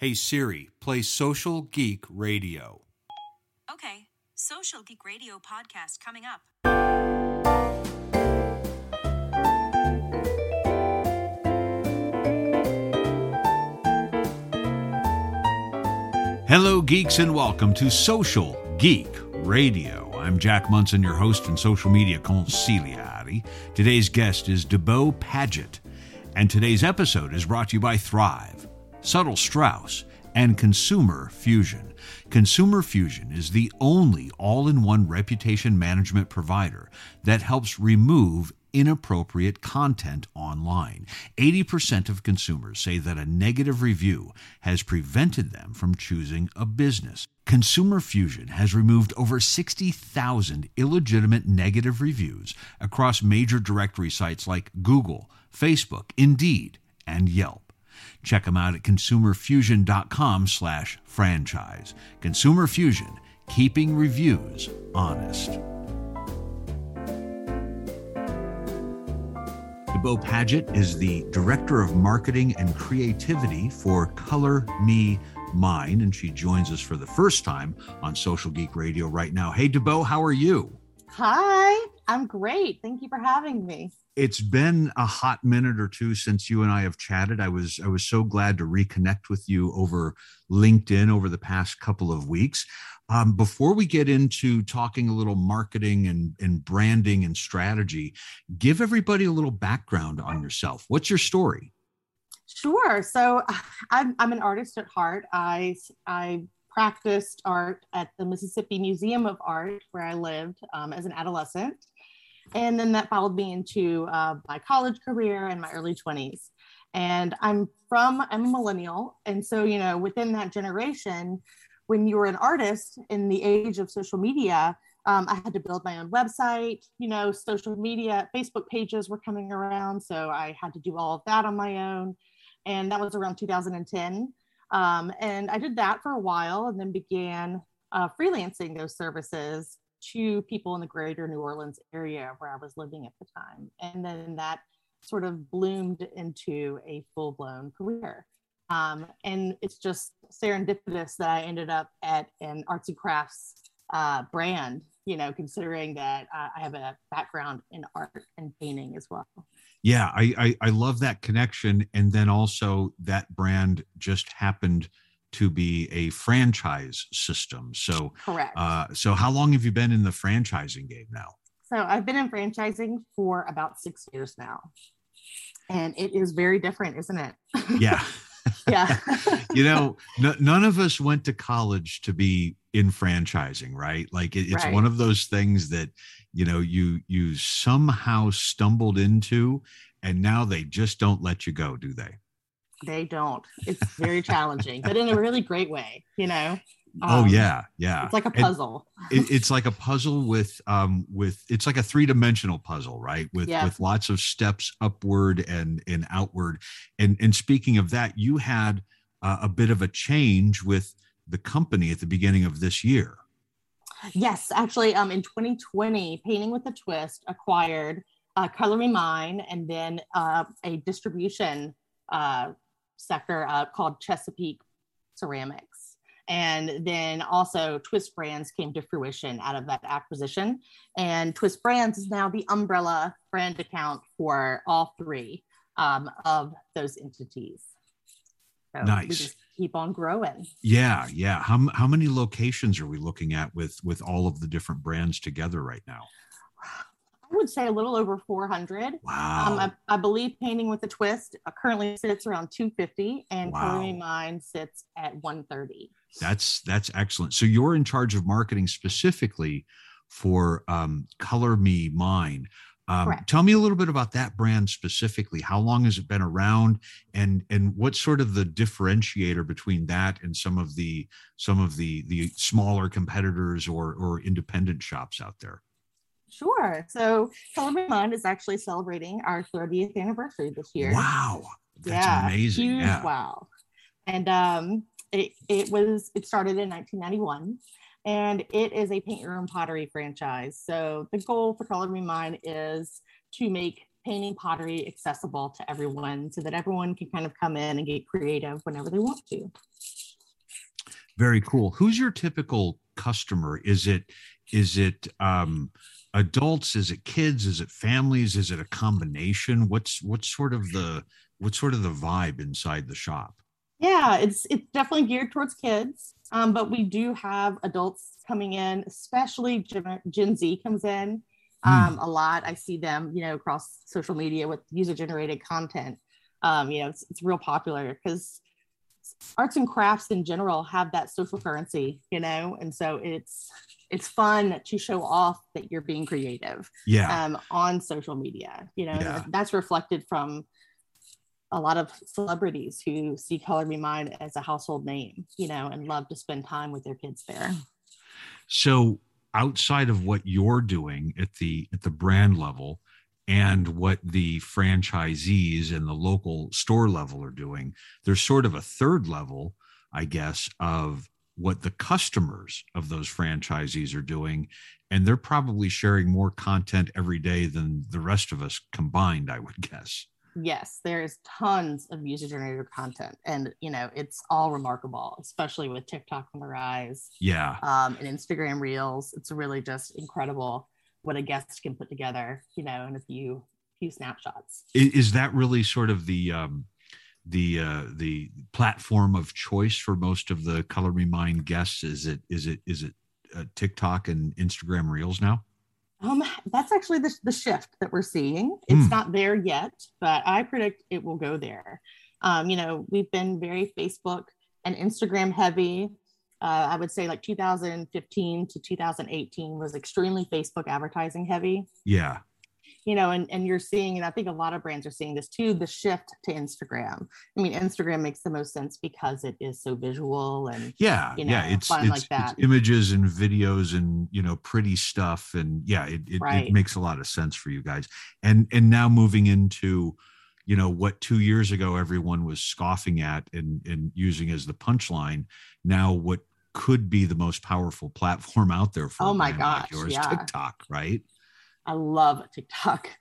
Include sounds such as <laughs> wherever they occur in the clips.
Hey Siri, play Social Geek Radio. Okay, Social Geek Radio podcast coming up. Hello, geeks, and welcome to Social Geek Radio. I'm Jack Munson, your host and social media consigliere. Today's guest is DeBow Padgett, and today's episode is brought to you by Thryv, Suttle-Straus, and Consumer Fusion. Consumer Fusion is the only all in one reputation management provider that helps remove inappropriate content online. 80% of consumers say that a negative review has prevented them from choosing a business. Consumer Fusion has removed over 60,000 illegitimate negative reviews across major directory sites like Google, Facebook, Indeed, and Yelp. Check them out at consumerfusion.com slash franchise. Consumer Fusion, keeping reviews honest. DeBow Padgett is the Director of Marketing and Creativity for Color Me Mine, and she joins us for the first time on Social Geek Radio right now. Hey, DeBow, how are you? Hi, I'm great. Thank you for having me. It's been a hot minute or two since you and I have chatted. I was I was so glad to reconnect with you over LinkedIn over the past couple of weeks. Um, before we get into talking a little marketing and, and branding and strategy, give everybody a little background on yourself. What's your story? Sure. So <laughs> I'm, I'm an artist at heart. I, I practiced art at the Mississippi Museum of Art, where I lived um, as an adolescent. And then that followed me into uh, my college career and my early 20s. And I'm from, I'm a millennial. And so, you know, within that generation, when you were an artist in the age of social media, um, I had to build my own website. You know, social media, Facebook pages were coming around. So I had to do all of that on my own. And that was around 2010. Um, and I did that for a while and then began uh, freelancing those services to people in the greater New Orleans area where I was living at the time. And then that sort of bloomed into a full blown career. Um, and it's just serendipitous that I ended up at an arts and crafts uh, brand, you know, considering that uh, I have a background in art and painting as well. Yeah, I, I, I love that connection. And then also that brand just happened to be a franchise system. So correct. Uh, so how long have you been in the franchising game now? So I've been in franchising for about six years now. And it is very different, isn't it? Yeah. <laughs> yeah <laughs> you know none of us went to college to be in franchising right like it, it's Right. one of those things that you know you you somehow stumbled into and now they just don't let you go do they they don't. It's very challenging, but in a really great way, you know? oh Um, yeah yeah It's like a puzzle. it, it's like a puzzle with um with it's like a three-dimensional puzzle right with Yeah. with lots of steps upward and and outward and and speaking of that you had uh, a bit of a change with the company at the beginning of this year Yes, actually, um, in 2020, Painting with a Twist acquired uh, Color Me Mine and then uh, a distribution uh, sector uh, called Chesapeake Ceramics. And then also Twist Brands came to fruition out of that acquisition. And Twist Brands is now the umbrella brand account for all three um, of those entities. So Nice. We just keep on growing. yeah yeah how, how many locations are we looking at with with all of the different brands together right now <sighs> would say a little over 400. wow Um, I, I believe Painting with a Twist uh, currently sits around 250 and Wow. Color Me Mine sits at 130. That's that's excellent. So you're in charge of marketing specifically for um, Color Me Mine. Um, tell me a little bit about that brand specifically. How long has it been around, and and what's sort of the differentiator between that and some of the some of the the smaller competitors or or independent shops out there? Sure. So Color Me Mine is actually celebrating our 30th anniversary this year. Wow, that's yeah, amazing. Huge yeah, wow. And um, it, it was it started in 1991 and it is a paint your own pottery franchise. So the goal for Color Me Mine is to make painting pottery accessible to everyone so that everyone can kind of come in and get creative whenever they want to. Very cool. Who's your typical customer? Is it is it um, adults? Is it kids? Is it families? Is it a combination? What's what's sort of the what's sort of the vibe inside the shop? Yeah, it's it's definitely geared towards kids, um, but we do have adults coming in, especially Gen, Gen Z comes in um, mm. a lot. I see them, you know, across social media with user generated content. Um, you know, it's, it's real popular because arts and crafts in general have that social currency, you know, and so it's it's fun to show off that you're being creative yeah um, on social media you know yeah. that's reflected from a lot of celebrities who see color me mine as a household name you know and love to spend time with their kids there so outside of what you're doing at the at the brand level and what the franchisees and the local store level are doing there's sort of a third level i guess of what the customers of those franchisees are doing and they're probably sharing more content every day than the rest of us combined i would guess. Yes there's tons of user generated content and you know it's all remarkable especially with tiktok on the rise yeah. um, and instagram reels. It's really just incredible what a guest can put together you know in a few few snapshots. Is, is that really sort of the um the uh, the platform of choice for most of the color me mine guests? Is it is it is it uh, tiktok and instagram reels now? Um that's actually the, the shift that we're seeing. It's mm. not there yet but i predict it will go there. Um you know we've been very facebook and instagram heavy. Uh, i would say like 2015 to 2018 was extremely facebook advertising heavy. Yeah you know, and, and you're seeing, and I think a lot of brands are seeing this too, the shift to Instagram. I mean, Instagram makes the most sense because it is so visual and yeah, you know, yeah, it's, fun it's, like that. It's images and videos and you know, pretty stuff. And yeah, it, it, right. it makes a lot of sense for you guys. And and now moving into you know what two years ago everyone was scoffing at and, and using as the punchline now what could be the most powerful platform out there for oh my gosh like yours yeah. tiktok right I love TikTok. <laughs>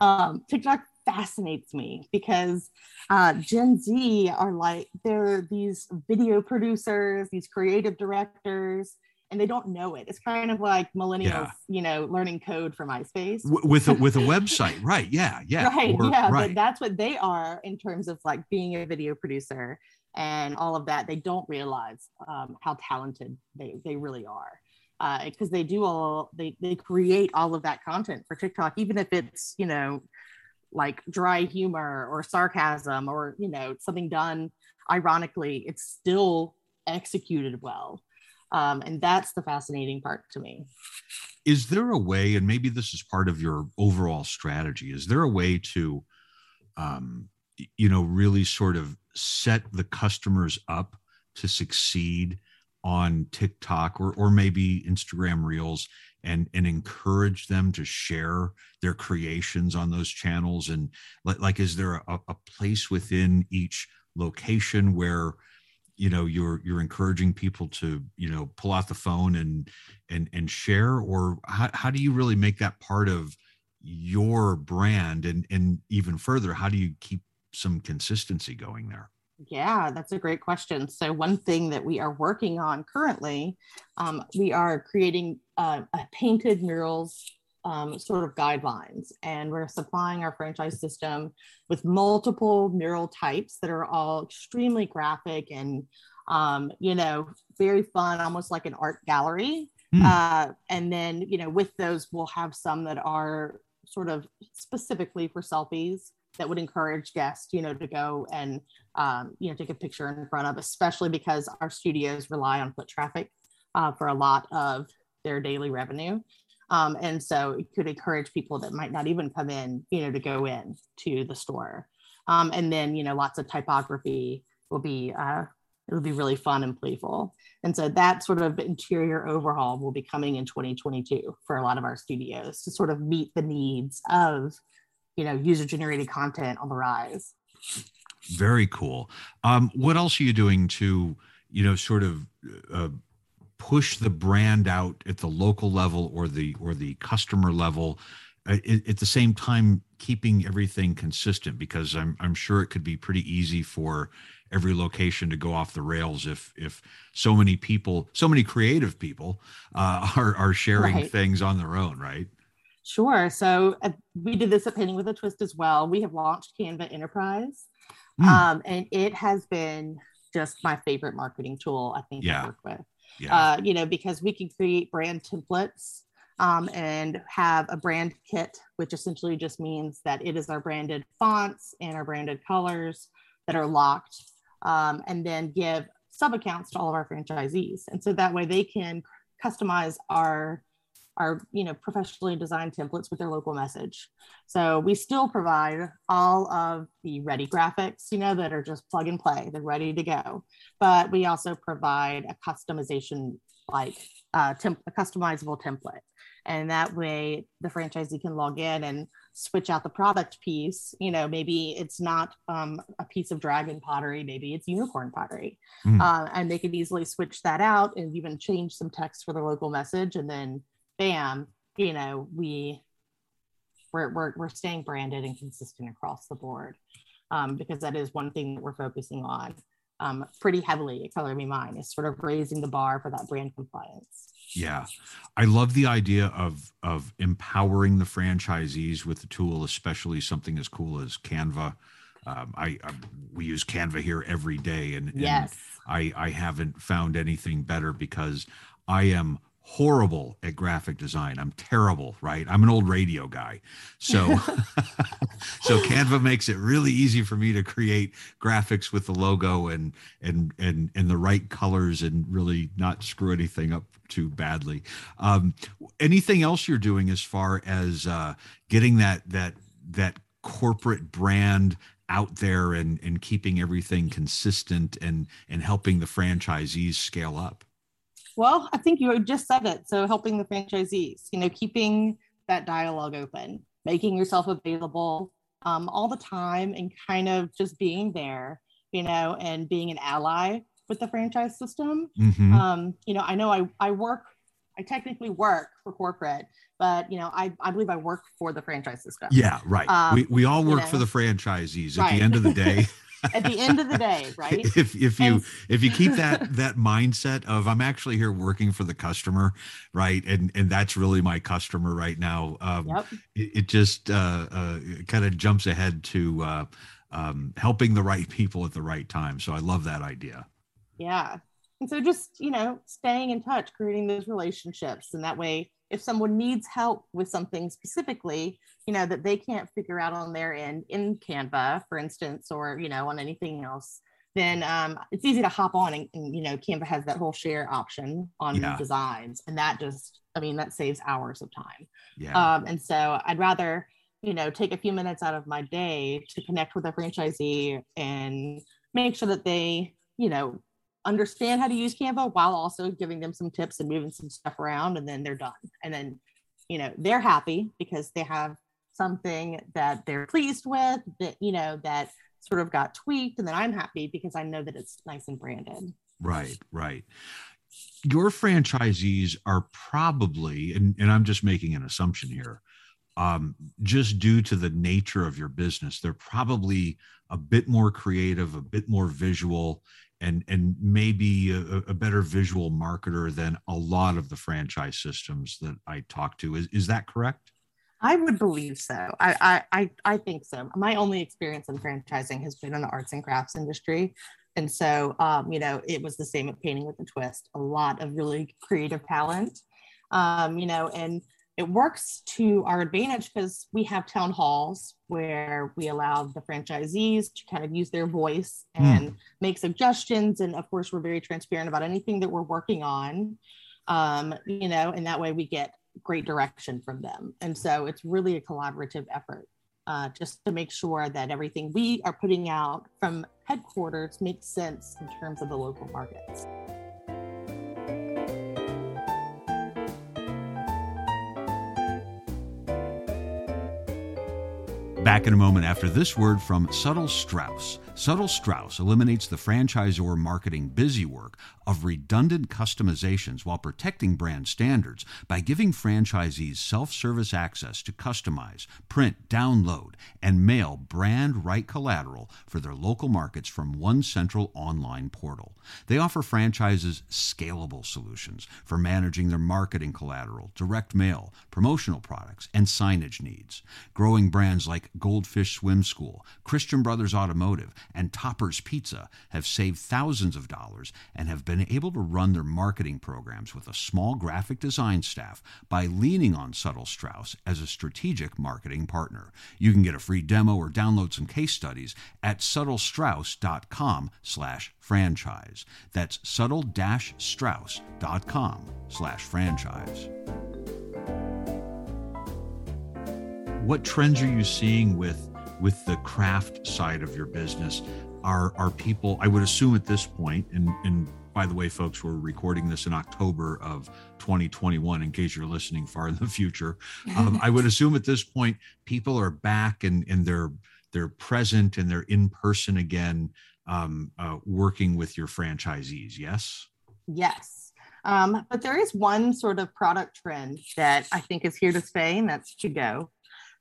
Um, TikTok fascinates me because uh, Gen Z are like, they're these video producers, these creative directors, and they don't know it. It's kind of like millennials, yeah. you know, learning code for MySpace w- with a, with a <laughs> website, right? Yeah, yeah, right, or, yeah. Right. But that's what they are in terms of like being a video producer and all of that. They don't realize um, how talented they they really are because uh, they do all they they create all of that content for TikTok, even if it's you know like dry humor or sarcasm or you know something done ironically, it's still executed well, um, and that's the fascinating part to me. Is there a way, and maybe this is part of your overall strategy? Is there a way to, um, you know, really sort of set the customers up to succeed? On TikTok or or maybe Instagram Reels and and encourage them to share their creations on those channels? And like, like is there a, a place within each location where you know you're you're encouraging people to you know pull out the phone and and and share? Or how, how do you really make that part of your brand? And and even further how do you keep some consistency going there yeah, that's a great question. So, one thing that we are working on currently, um, we are creating uh, a painted murals um, sort of guidelines, and we're supplying our franchise system with multiple mural types that are all extremely graphic and, um, you know, very fun, almost like an art gallery. Mm. Uh, and then, you know, with those, we'll have some that are sort of specifically for selfies that would encourage guests, you know, to go and um, you know take a picture in front of, especially because our studios rely on foot traffic uh, for a lot of their daily revenue. Um, and so it could encourage people that might not even come in, you know, to go in to the store. Um, and then, you know, lots of typography will be, uh, it'll be really fun and playful. And so that sort of interior overhaul will be coming in 2022 for a lot of our studios to sort of meet the needs of you know user generated content on the rise very cool um, what else are you doing to you know sort of uh, push the brand out at the local level or the or the customer level uh, at the same time keeping everything consistent because I'm I'm sure it could be pretty easy for every location to go off the rails if if so many people, so many creative people, uh, <laughs> are are sharing Right. things on their own, right? Sure. So uh, we did this at Painting with a Twist as well. We have launched Canva Enterprise, Hmm. um, and it has been just my favorite marketing tool I think Yeah. to work with. Yeah, Uh, you know, because we can create brand templates um, and have a brand kit, which essentially just means that it is our branded fonts and our branded colors that are locked, um, and then give sub accounts to all of our franchisees, and so that way they can customize our our you know professionally designed templates with their local message. So we still provide all of the ready graphics you know that are just plug and play. They're ready to go. But we also provide a customization like uh, temp- a customizable template. And that way the franchisee can log in and switch out the product piece. You know maybe it's not um, a piece of dragon pottery maybe it's unicorn pottery. Mm. uh, and they can easily switch that out and even change some text for the local message and then bam you know we we're, we're, we're staying branded and consistent across the board um, because that is one thing that we're focusing on um, pretty heavily at color me mine is sort of raising the bar for that brand compliance. Yeah, I love the idea of of empowering the franchisees with the tool, especially something as cool as Canva. Um, I, I we use Canva here every day, and, and yes. I I haven't found anything better because I am horrible at graphic design. I'm terrible, right? I'm an old radio guy. So <laughs> so Canva makes it really easy for me to create graphics with the logo and and and and the right colors and really not screw anything up too badly. Um anything else you're doing as far as uh getting that that that corporate brand out there and and keeping everything consistent and and helping the franchisees scale up Well, I think you just said it. So helping the franchisees, you know, keeping that dialogue open, making yourself available um, all the time and kind of just being there, you know, and being an ally with the franchise system. Mhm. Um, you know, I know I, I work, I technically work for corporate, but, you know, I, I believe I work for the franchise system. yeah right um, we, we all you work for the franchisees at Right. the end of the <laughs> day At the end of the day, <laughs> right? if if you And- if you keep that <laughs> that mindset of i'm actually here working for the customer right and and that's really my customer right now um Yep. it, it just uh, uh kind of jumps ahead to uh um helping the right people at the right time so i love that idea Yeah. And so just, you know, staying in touch, creating those relationships. And that way, if someone needs help with something specifically, you know, that they can't figure out on their end in Canva, for instance, or, you know, on anything else, then um, it's easy to hop on and, and, you know, Canva has that whole share option on Yeah. designs. And that just, I mean, that saves hours of time. yeah Um, and so I'd rather, you know, take a few minutes out of my day to connect with a franchisee and make sure that they, you know, understand how to use Canva while also giving them some tips and moving some stuff around and then they're done. And then, you know, they're happy because they have something that they're pleased with that, you know, that sort of got tweaked. And then I'm happy because I know that it's nice and branded. Right, right. Your franchisees are probably, and, and I'm just making an assumption here, um, just due to the nature of your business, they're probably a bit more creative, a bit more visual, and and maybe a, a better visual marketer than a lot of the franchise systems that I talk to. Is is that correct? I would believe so. I, I, I, think so. My only experience in franchising has been in the arts and crafts industry. And so, um, you know, it was the same at Painting with a Twist, a lot of really creative talent, um, you know, and it works to our advantage because we have town halls where we allow the franchisees to kind of use their voice Hmm. and make suggestions. And of course, we're very transparent about anything that we're working on, um, you know, and that way we get great direction from them. And so it's really a collaborative effort uh, just to make sure that everything we are putting out from headquarters makes sense in terms of the local markets. Back in a moment after this word from Suttle-Straus. Subtle Strauss eliminates the franchisor marketing busywork of redundant customizations while protecting brand standards by giving franchisees self service access to customize, print, download, and mail brand right collateral for their local markets from one central online portal. They offer franchises scalable solutions for managing their marketing collateral, direct mail, promotional products, and signage needs. Growing brands like Goldfish Swim School, Christian Brothers Automotive, and Topper's Pizza have saved thousands of dollars and have been able to run their marketing programs with a small graphic design staff by leaning on Suttle-Straus as a strategic marketing partner. You can get a free demo or download some case studies at suttlestraus.com slash franchise. That's suttle-straus.com slash franchise. What trends are you seeing with with the craft side of your business? Are are people? I would assume at this point, and and by the way, folks, we're recording this in October of 2021. In case you're listening far in the future, um, I would <laughs> assume at this point people are back and and they're they're present and they're in person again, um, uh, working with your franchisees. Yes. Yes. Um, but there is one sort of product trend that I think is here to stay, and that's to go.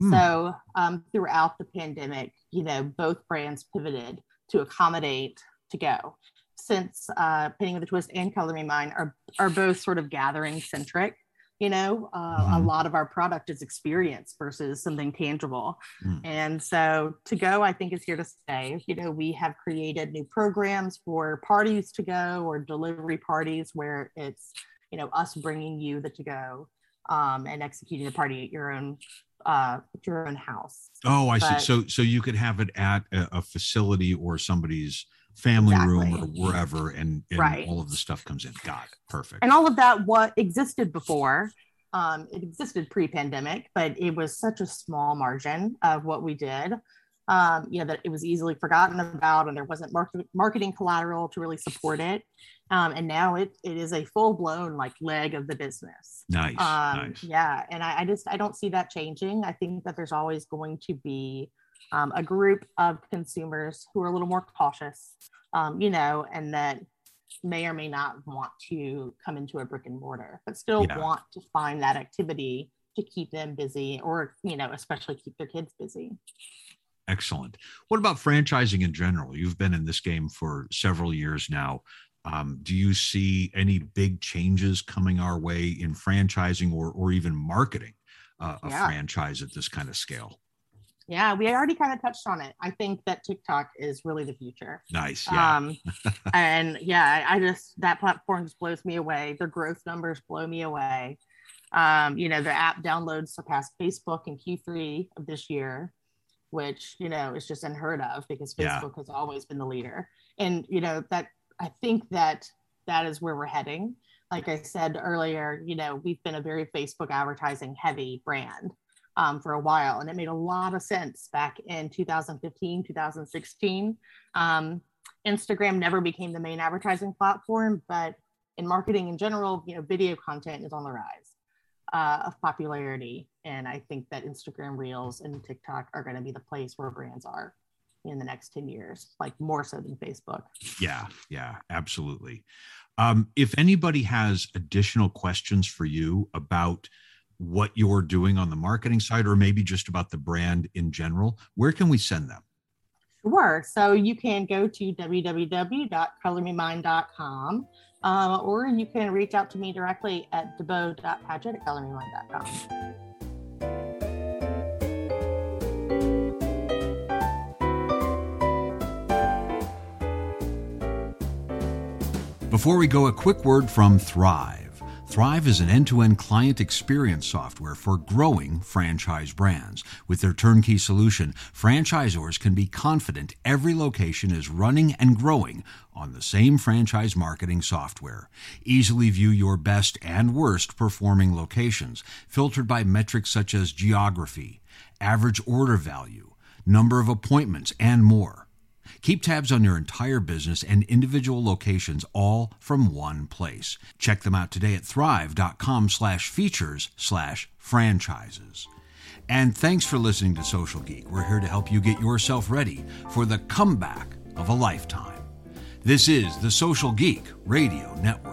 Hmm. So um, throughout the pandemic, you know, both brands pivoted to accommodate to go. Since uh, Painting with a Twist and Color Me Mine are are both sort of gathering centric, you know, uh, mm-hmm. a lot of our product is experience versus something tangible, mm. and so to go, I think is here to stay. You know, we have created new programs for parties to go or delivery parties where it's you know us bringing you the to go um, and executing the party at your own uh, your own house. Oh, I but, see. So so you could have it at a, a facility or somebody's family exactly. room or wherever, and, and right. all of the stuff comes in. Got it. Perfect. And all of that what existed before. Um, it existed pre-pandemic, but it was such a small margin of what we did. Um, you know that it was easily forgotten about, and there wasn't market, marketing collateral to really support it. Um, and now it it is a full blown like leg of the business. Nice, um, nice. Yeah, and I, I, just I don't see that changing. I think that there's always going to be um, a group of consumers who are a little more cautious, um, you know, and that may or may not want to come into a brick and mortar, but still yeah. want to find that activity to keep them busy, or you know, especially keep their kids busy. Excellent. What about franchising in general? You've been in this game for several years now. Um, do you see any big changes coming our way in franchising or, or even marketing uh, a yeah. franchise at this kind of scale? Yeah, we already kind of touched on it. I think that TikTok is really the future. Nice. Yeah. Um, <laughs> and yeah, I, I just, that platform just blows me away. Their growth numbers blow me away. Um, you know, the app downloads surpassed Facebook in Q3 of this year, which, you know, is just unheard of because Facebook yeah. has always been the leader. And, you know, that I think that that is where we're heading. Like I said earlier, you know, we've been a very Facebook advertising heavy brand um, for a while, and it made a lot of sense back in 2015, 2016. Um, Instagram never became the main advertising platform, but in marketing in general, you know, video content is on the rise uh, of popularity. And I think that Instagram Reels and TikTok are going to be the place where brands are in the next 10 years, like more so than Facebook. Yeah, yeah, absolutely. Um, if anybody has additional questions for you about what you're doing on the marketing side, or maybe just about the brand in general, where can we send them? Sure. So you can go to www.colormemine.com um, or you can reach out to me directly at debo.padgett at colormemine.com. Before we go, a quick word from Thryv. Thryv is an end to end client experience software for growing franchise brands. With their turnkey solution, franchisors can be confident every location is running and growing on the same franchise marketing software. Easily view your best and worst performing locations, filtered by metrics such as geography, average order value, number of appointments, and more. Keep tabs on your entire business and individual locations all from one place. Check them out today at thryv.com slash features slash franchises. And thanks for listening to Social Geek. We're here to help you get yourself ready for the comeback of a lifetime. This is the Social Geek Radio Network.